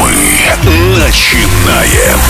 Мы начинаем.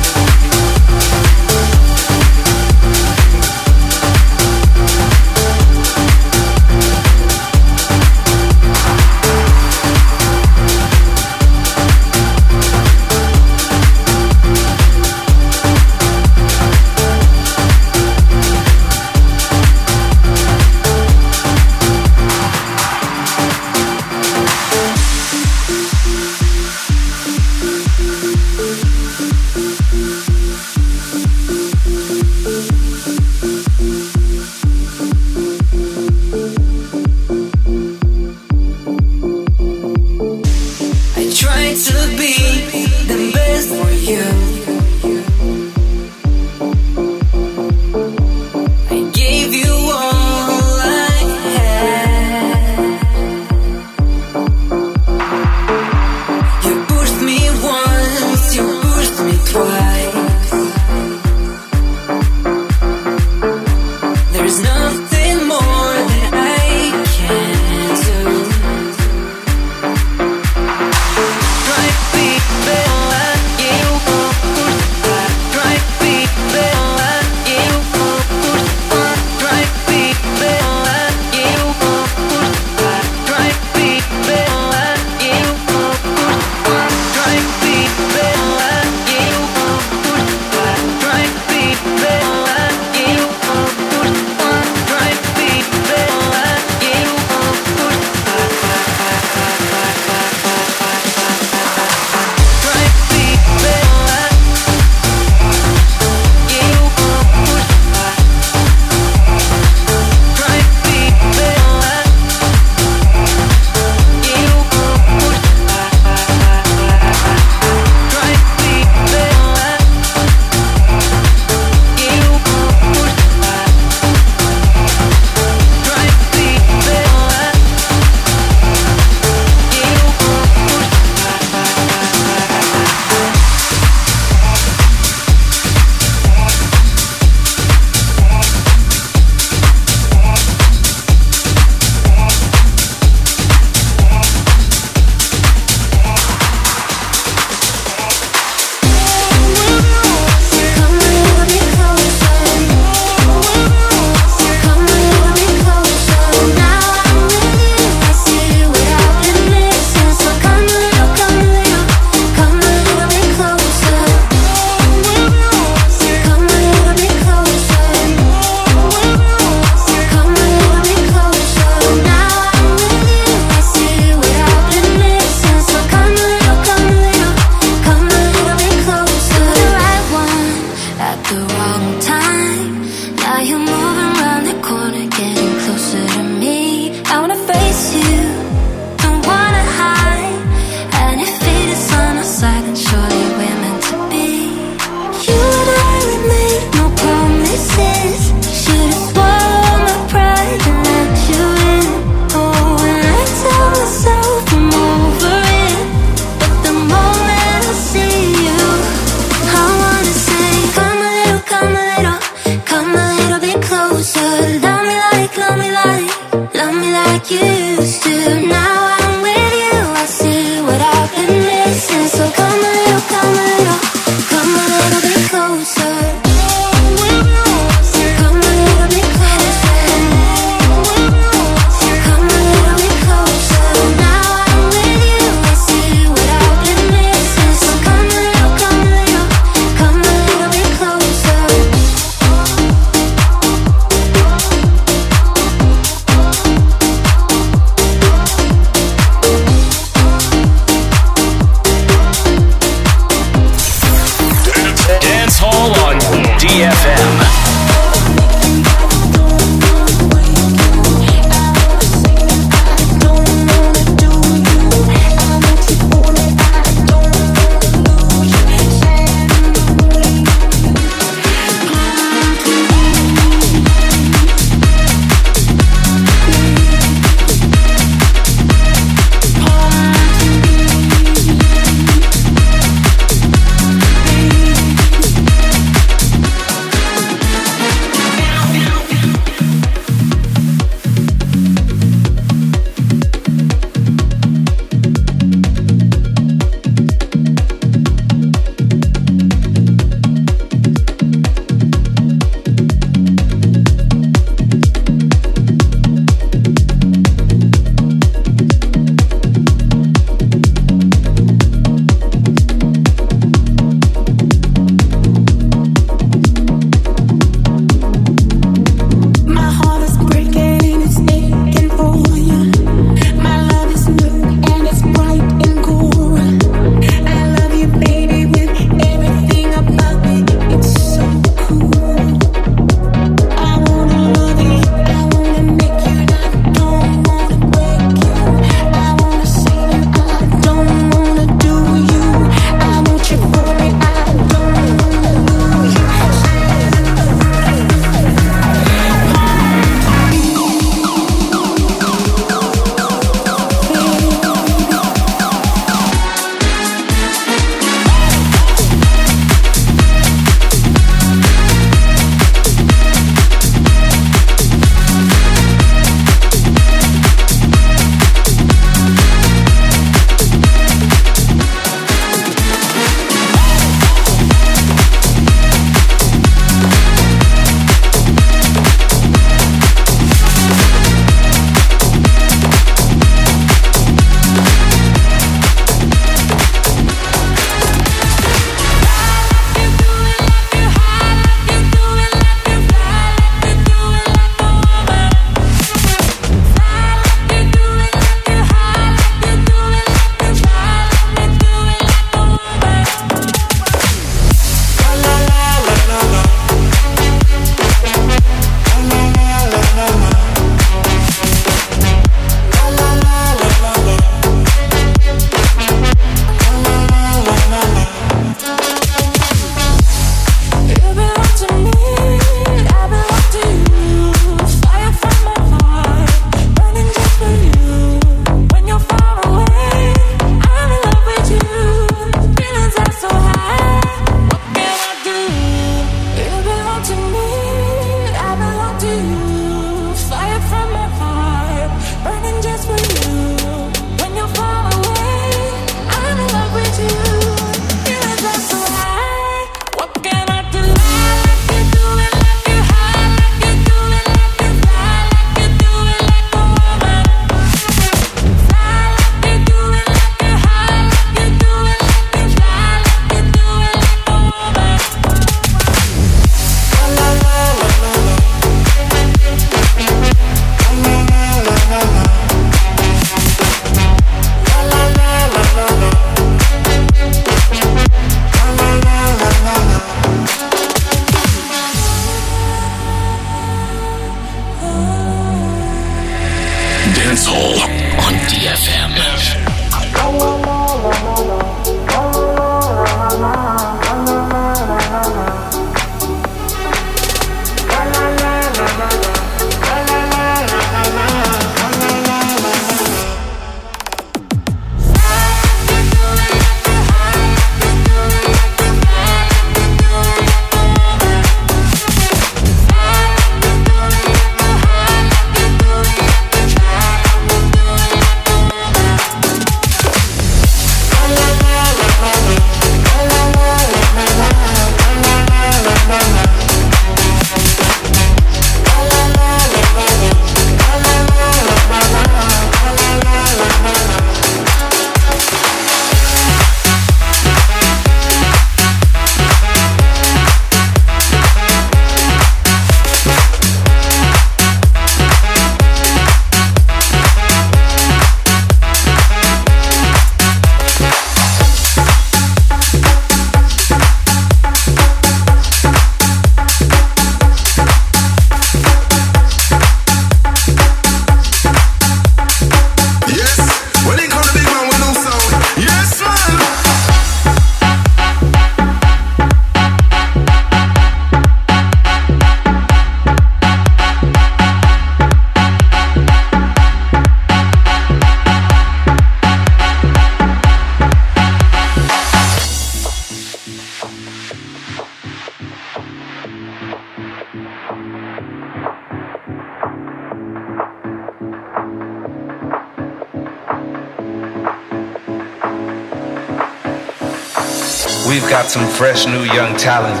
Some fresh new young talent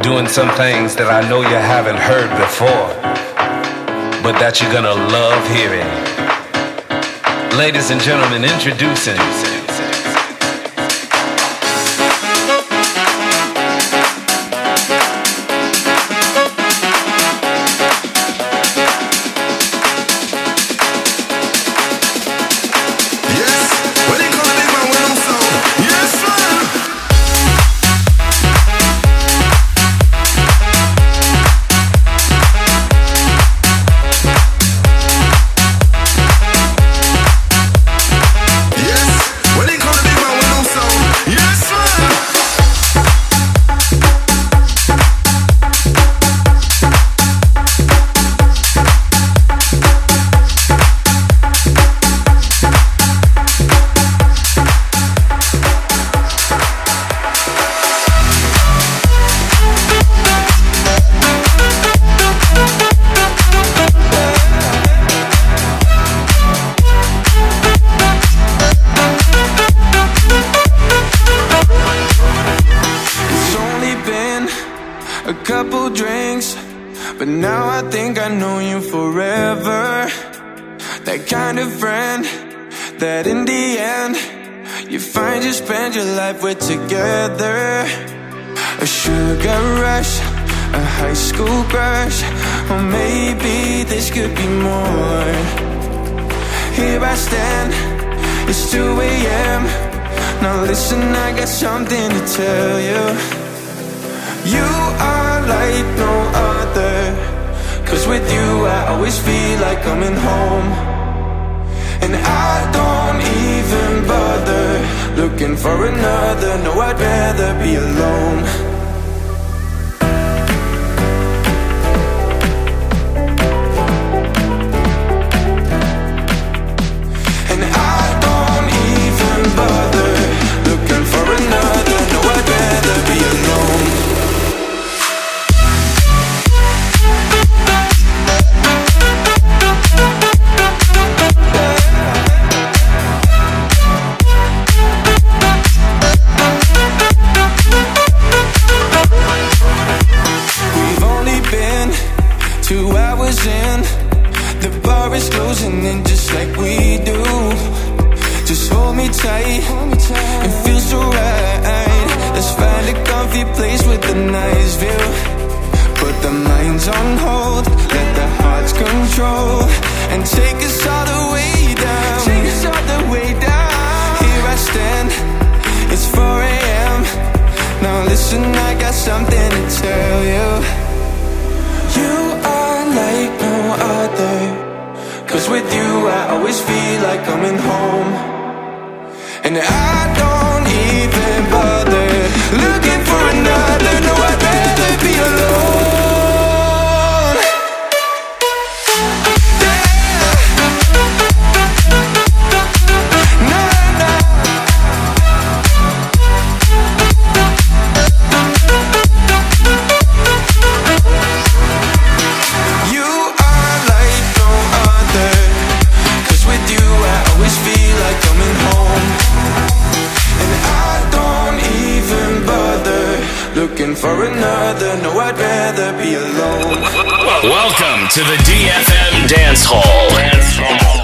doing some things that I know you haven't heard before, but that you're gonna love hearing. Ladies and gentlemen, introducing again. It's 2 a.m. Now listen, I got something to tell you. You are like no other. Cause with you, I always feel like I'm in home. And I don't even bother looking for another. No, I'd rather be alone. Two hours in, the bar is closing in just like we do. Just hold me tight, it feels so right. Let's find a comfy place with a nice view. Put the minds on hold, let the hearts control, and take us all the way down. Take us all the way down. Here I stand, it's 4 a.m. Now listen, I got something to tell you like no other. Cause with you I always feel like I'm home. And I don't even bother Looking for another. No, I'd rather be alone. be alone Welcome to the DFM Dance Hall. Dance Hall.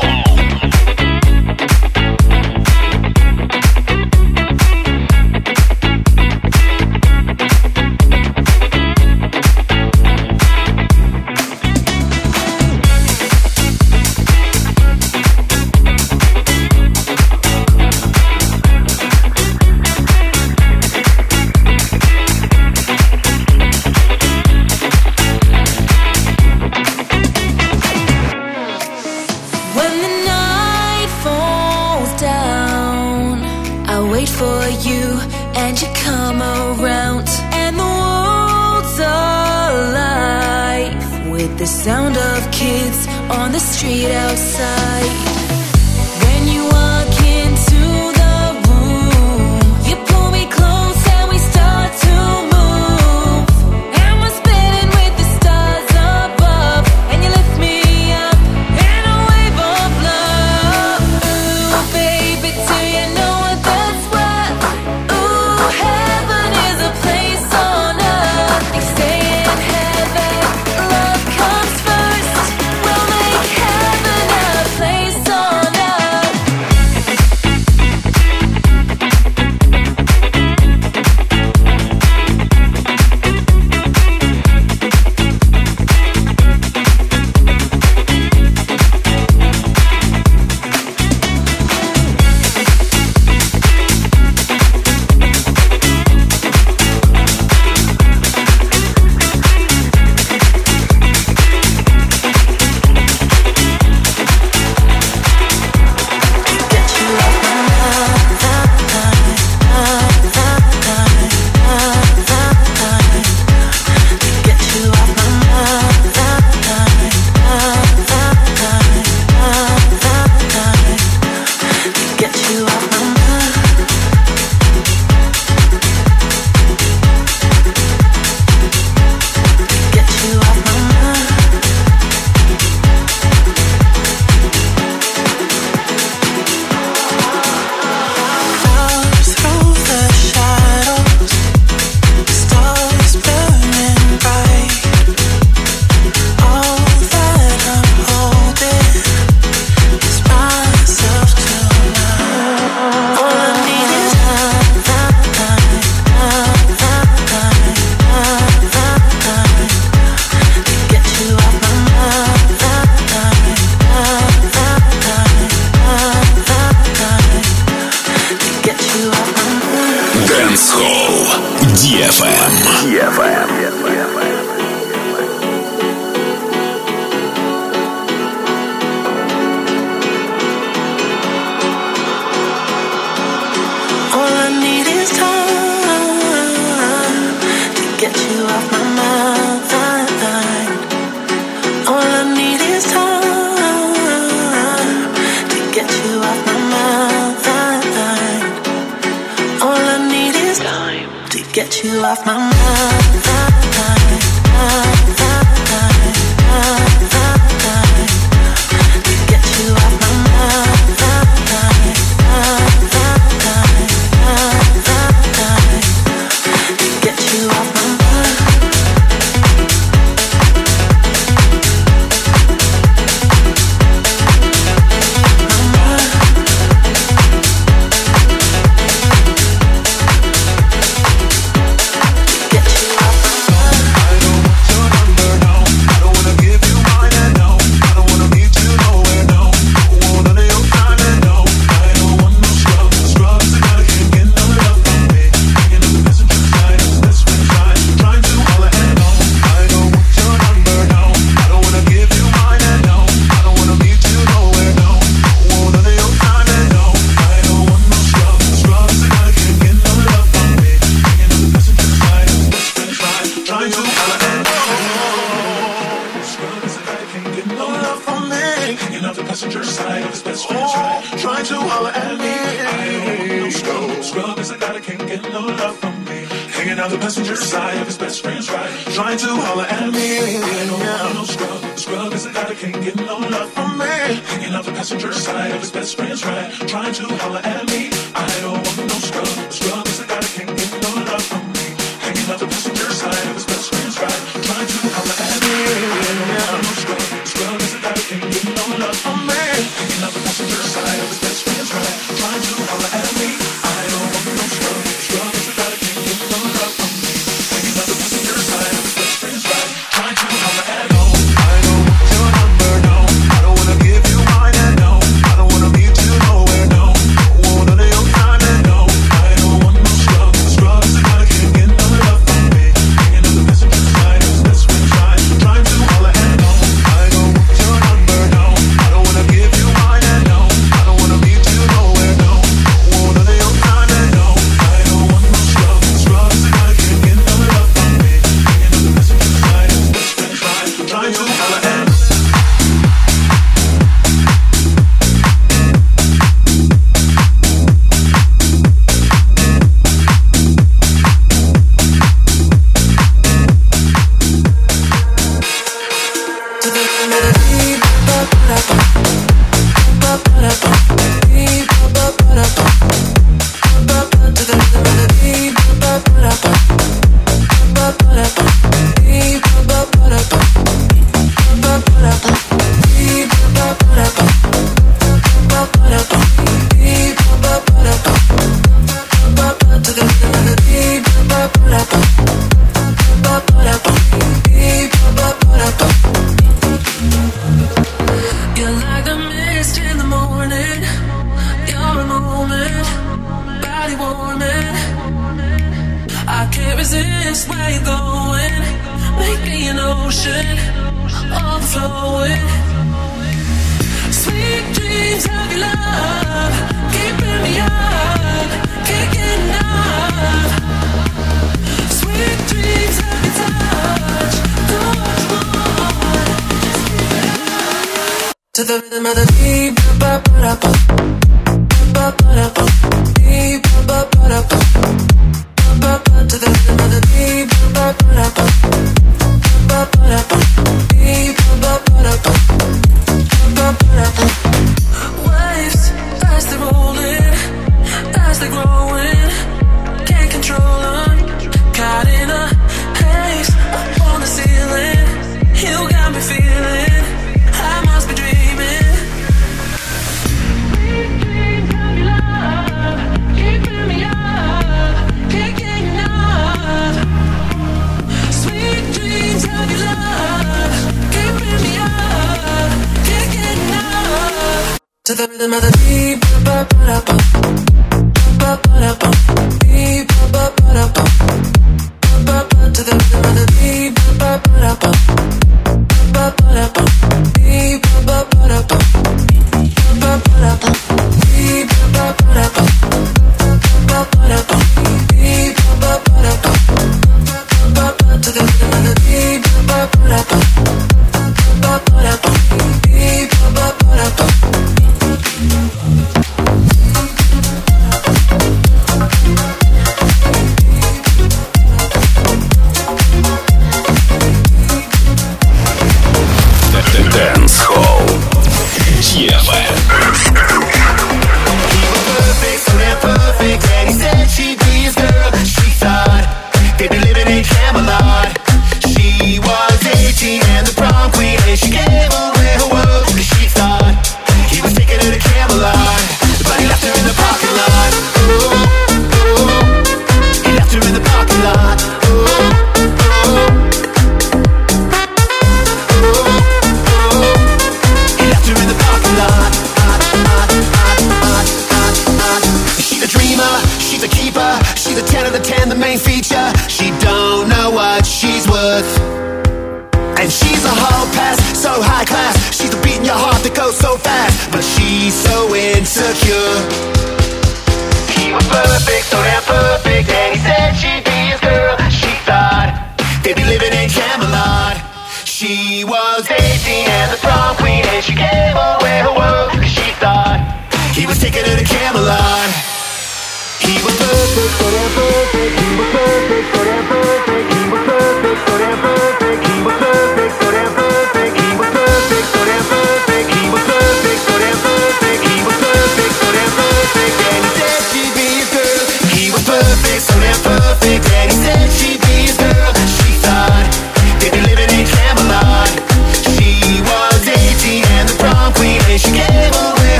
それ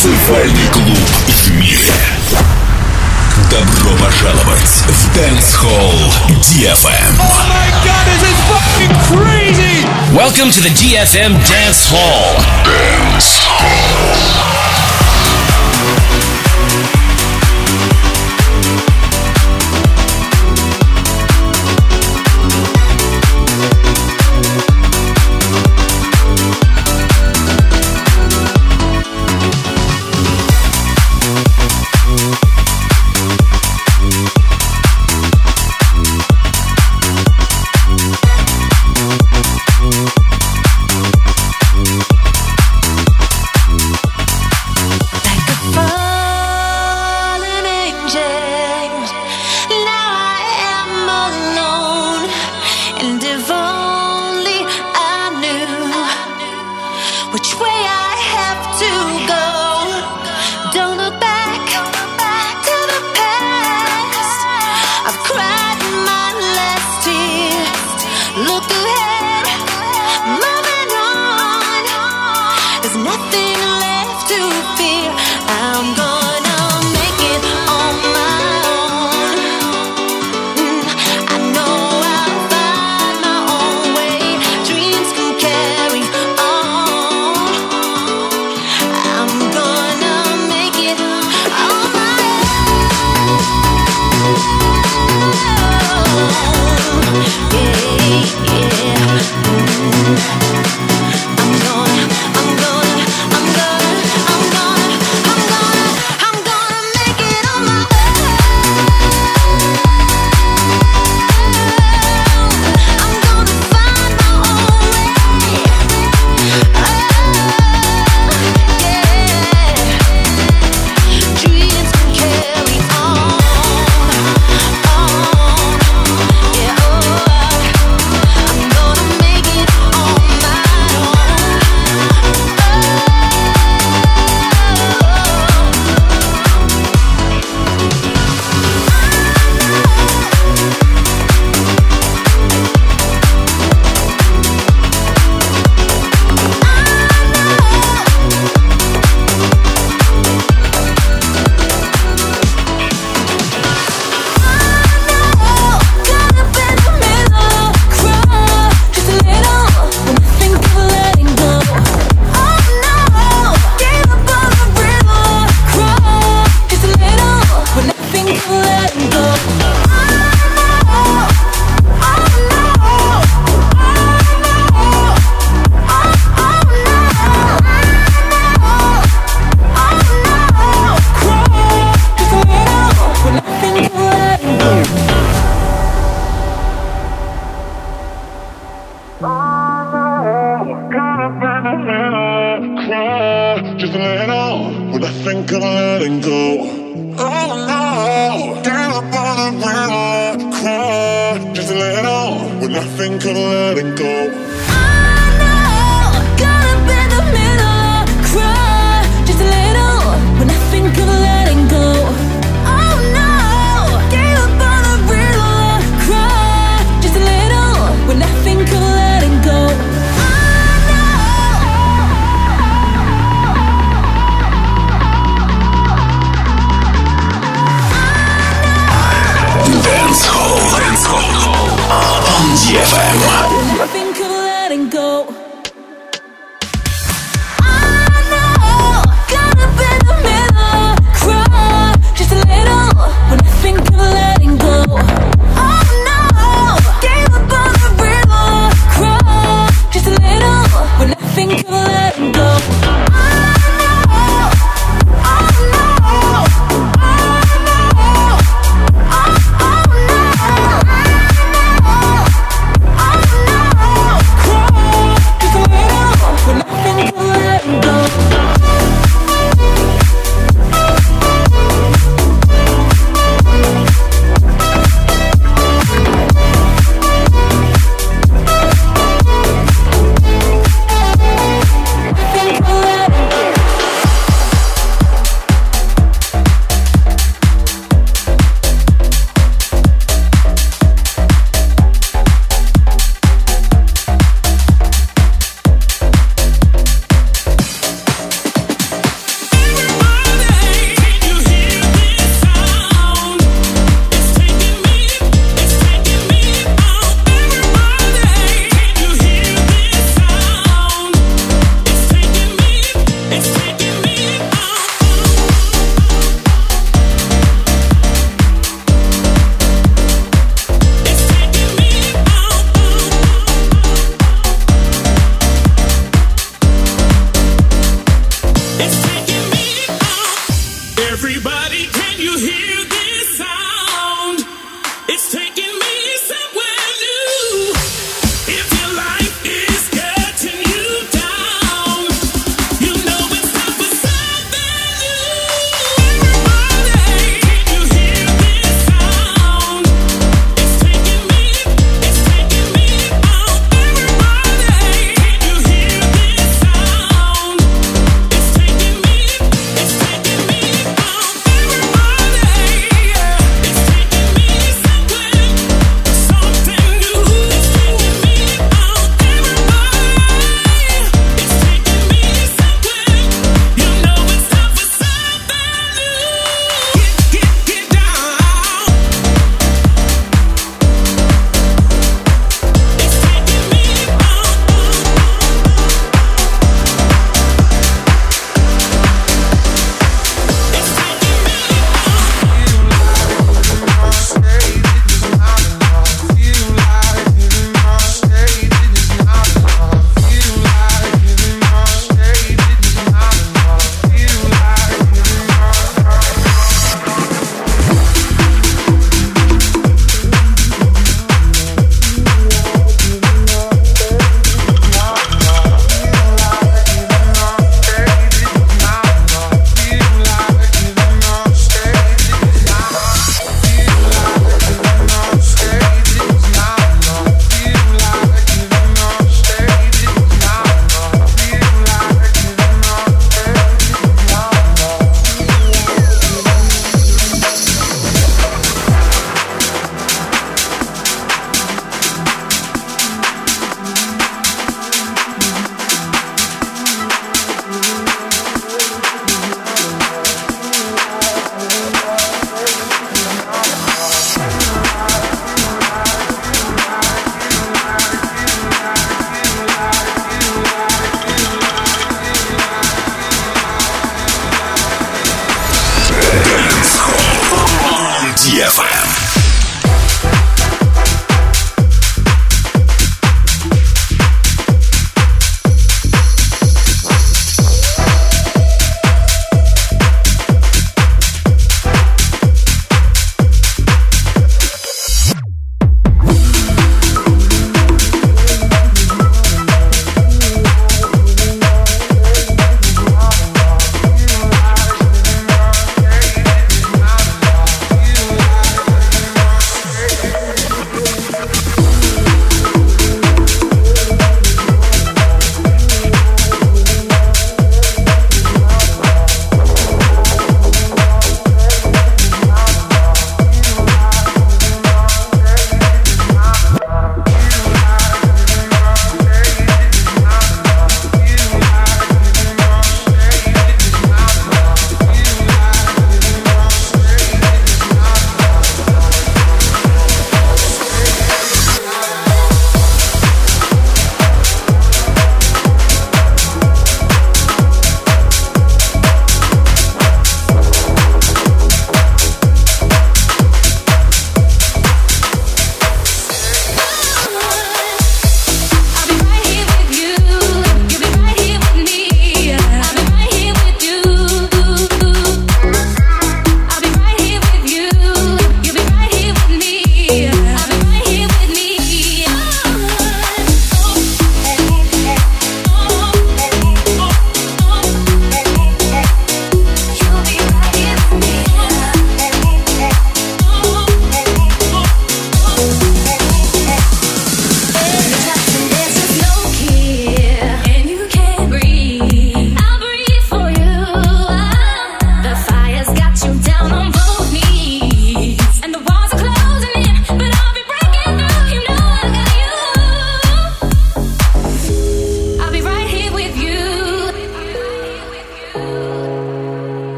танцевальный клуб в мире. Добро пожаловать в Dance Hall DFM. Oh my God, this is fucking crazy! Welcome to the DFM Dance Hall.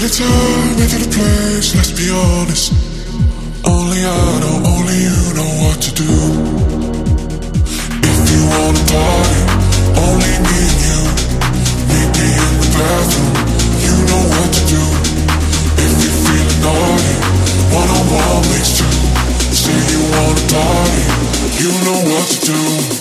to the time, way to the place, let's be honest. Only I know, only you know what to do. If you wanna party, only me and you. Meet me in the bathroom, you know what to do. If you're feeling naughty, one on one makes two. Say you wanna party, you know what to do.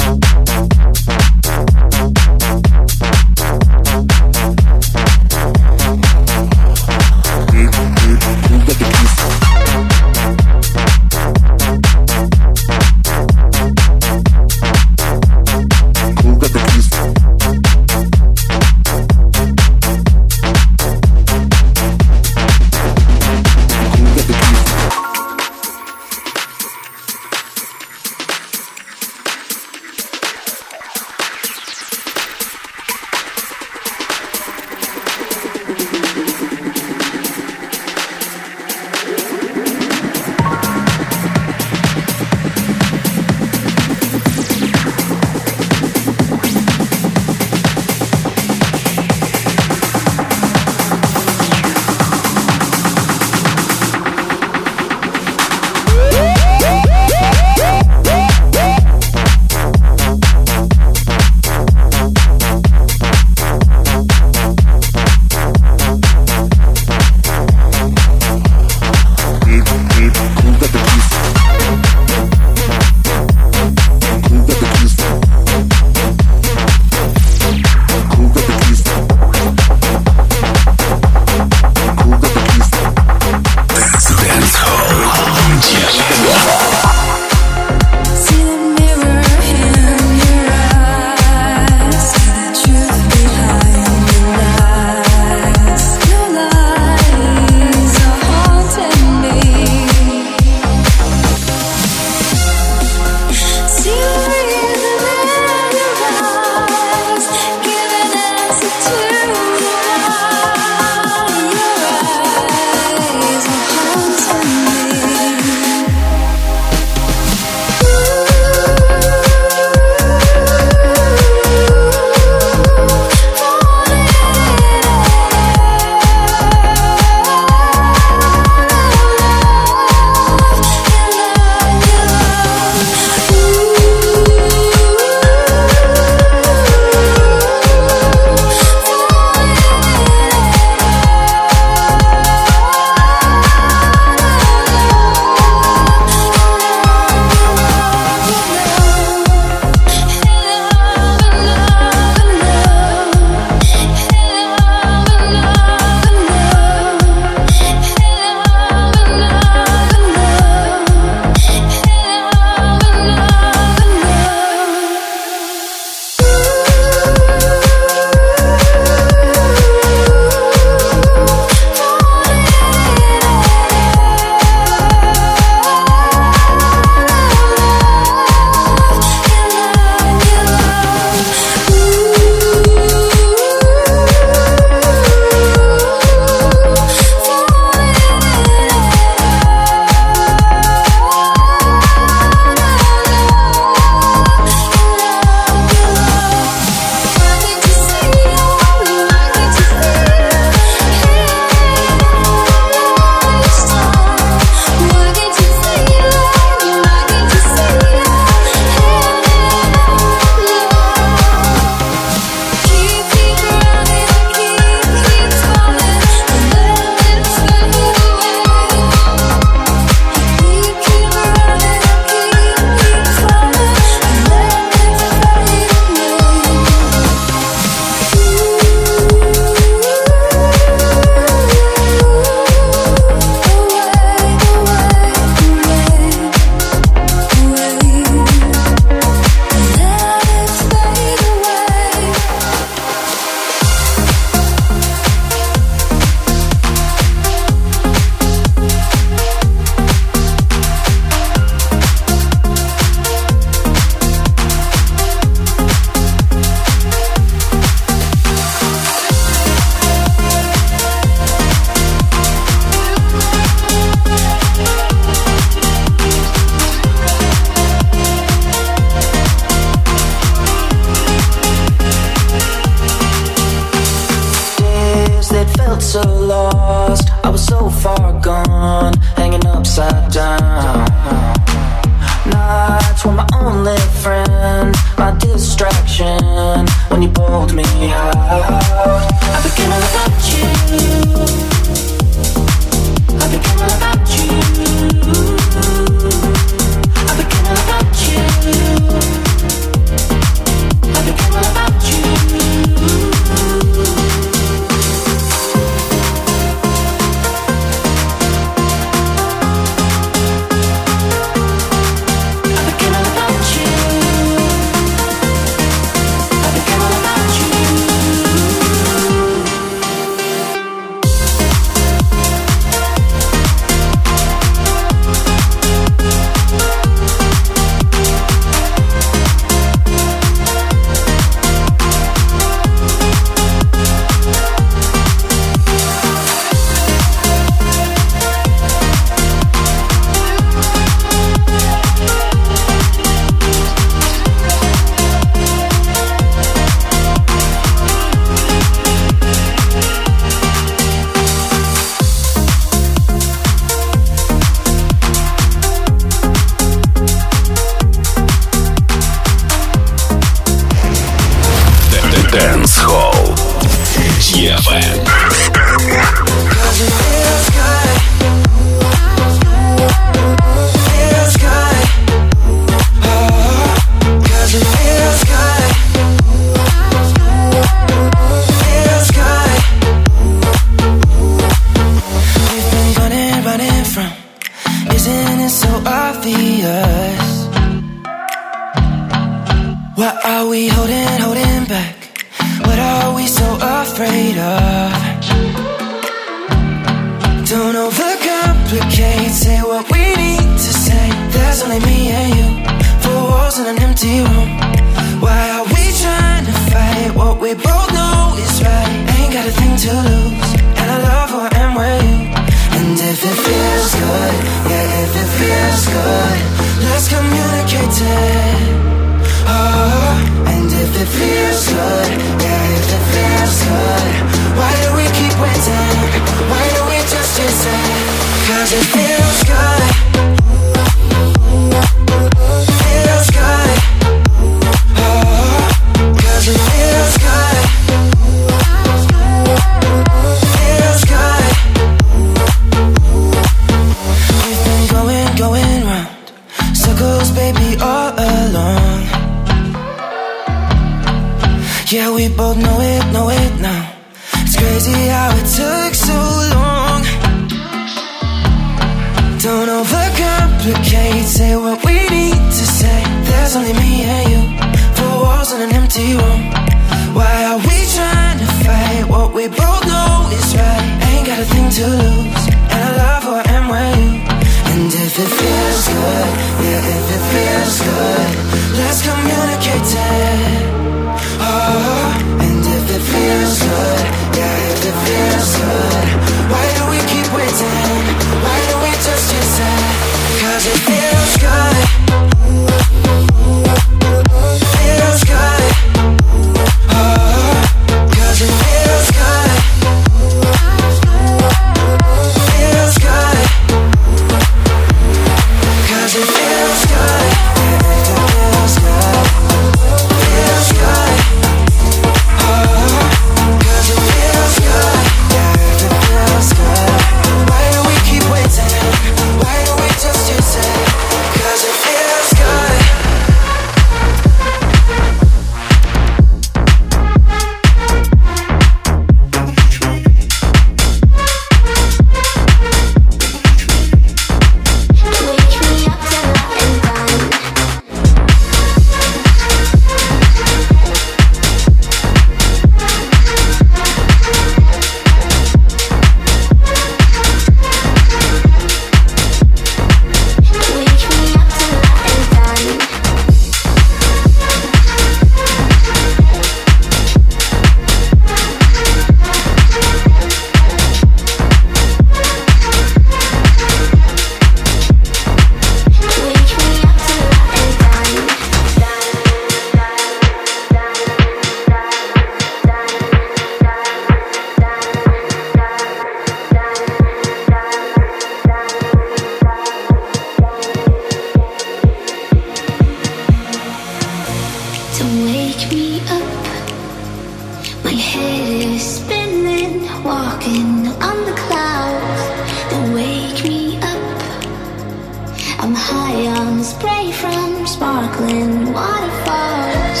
I'm high on the spray from sparkling waterfalls.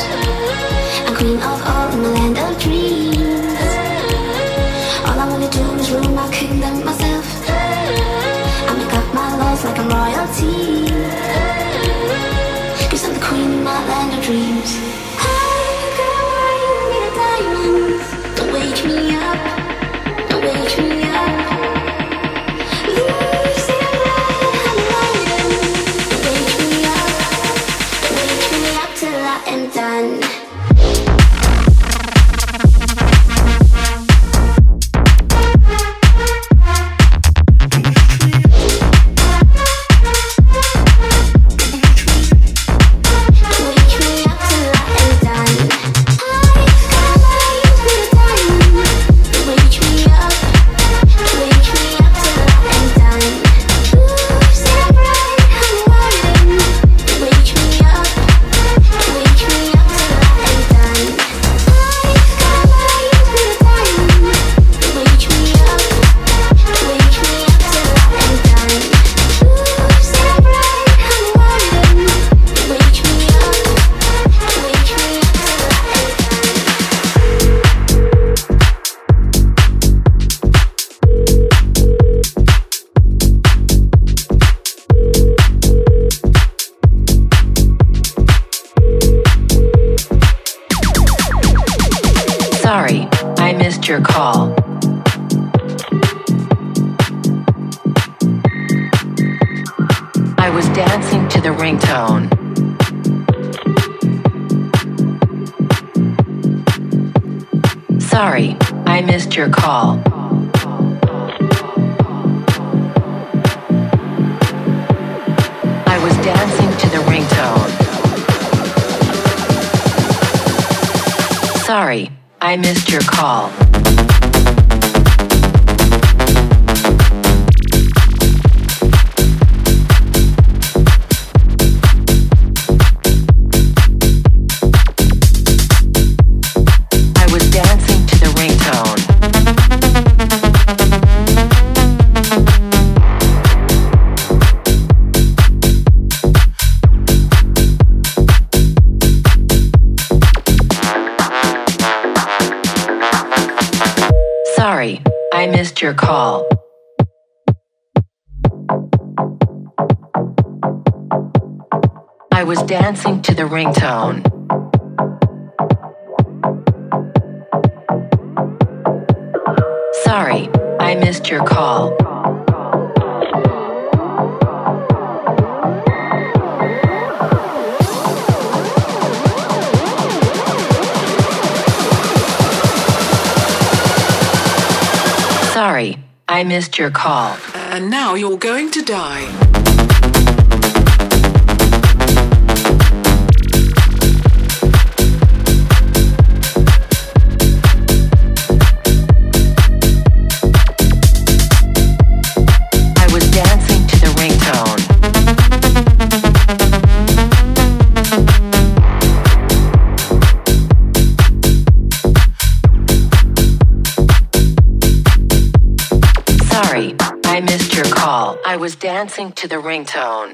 A queen of all in the land of dreams. ringtone. Sorry, I missed your call. Sorry, I missed your call. And now you're going to die. dancing to the ringtone.